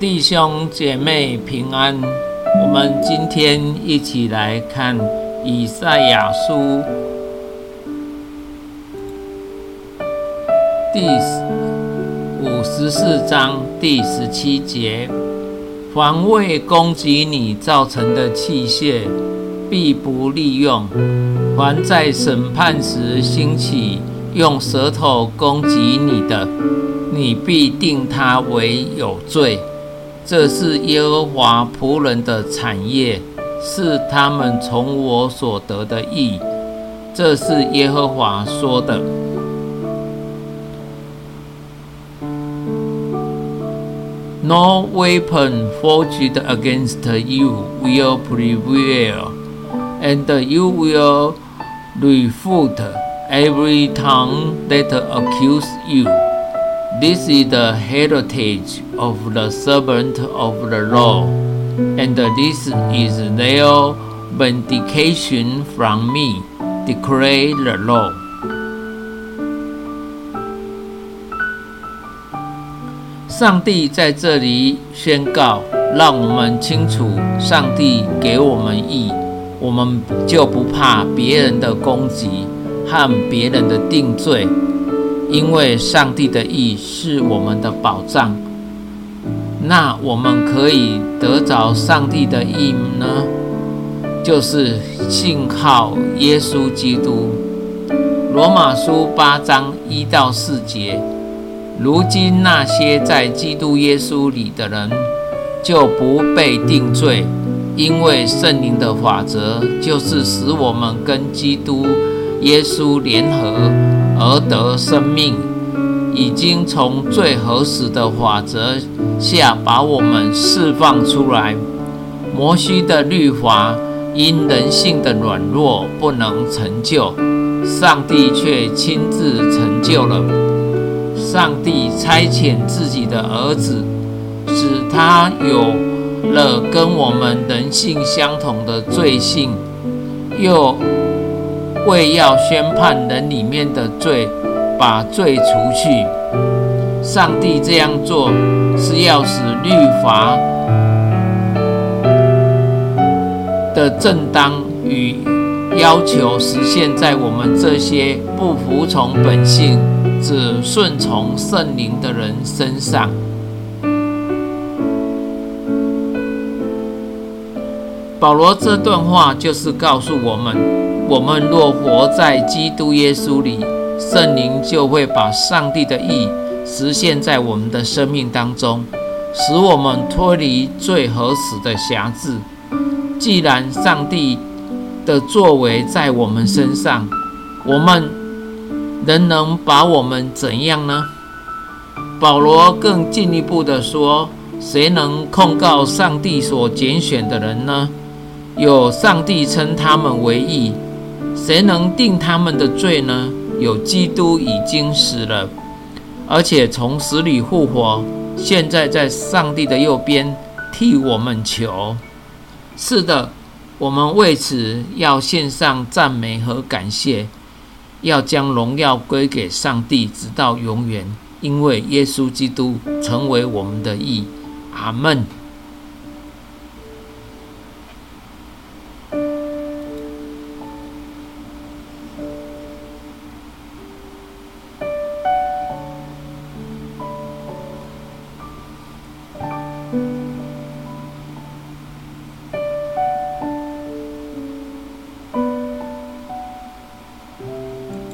弟兄姐妹平安，我们今天一起来看以赛亚书第五十四章第十七节：防卫攻击你造成的器械，必不利用；凡在审判时兴起用舌头攻击你的，你必定他为有罪。这是耶和华仆人的产业，是他们从我所得的益。这是耶和华说的。No weapon forged against you will prevail, and you will refute every tongue that accuses you. This is the heritage of the servant of the law, and this is their vindication from me, declare the law. 上帝在这里宣告，让我们清楚，上帝给我们义，我们就不怕别人的攻击和别人的定罪。因为上帝的意是我们的保障，那我们可以得着上帝的意呢？就是信靠耶稣基督。罗马书八章一到四节，如今那些在基督耶稣里的人就不被定罪，因为圣灵的法则就是使我们跟基督耶稣联合。而得生命，已经从最合适的法则下把我们释放出来。摩西的律法因人性的软弱不能成就，上帝却亲自成就了。上帝差遣自己的儿子，使他有了跟我们人性相同的罪性，又。为要宣判人里面的罪，把罪除去。上帝这样做，是要使律法的正当与要求实现在我们这些不服从本性、只顺从圣灵的人身上。保罗这段话就是告诉我们。我们若活在基督耶稣里，圣灵就会把上帝的意实现在我们的生命当中，使我们脱离罪和死的辖制。既然上帝的作为在我们身上，我们仍能把我们怎样呢？保罗更进一步的说：谁能控告上帝所拣选的人呢？有上帝称他们为义。谁能定他们的罪呢？有基督已经死了，而且从死里复活，现在在上帝的右边替我们求。是的，我们为此要献上赞美和感谢，要将荣耀归给上帝，直到永远。因为耶稣基督成为我们的义。阿门。